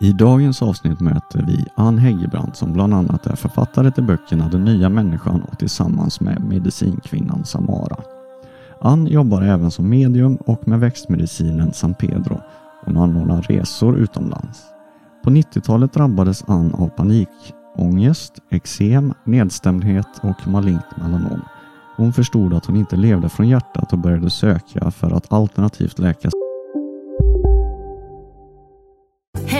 I dagens avsnitt möter vi Ann Hegerbrand som bland annat är författare till böckerna Den nya människan och tillsammans med medicinkvinnan Samara. Ann jobbar även som medium och med växtmedicinen San Pedro. Hon anordnar resor utomlands. På 90-talet drabbades Ann av panikångest, eksem, nedstämdhet och malignt melanom. Hon förstod att hon inte levde från hjärtat och började söka för att alternativt läka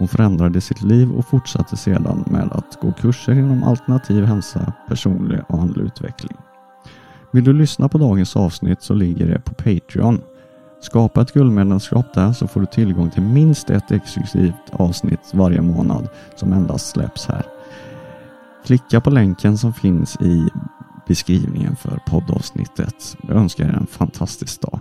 Hon förändrade sitt liv och fortsatte sedan med att gå kurser inom alternativ hälsa, personlig och andlig utveckling. Vill du lyssna på dagens avsnitt så ligger det på Patreon. Skapa ett guldmedlemskap där så får du tillgång till minst ett exklusivt avsnitt varje månad som endast släpps här. Klicka på länken som finns i beskrivningen för poddavsnittet. Jag önskar er en fantastisk dag.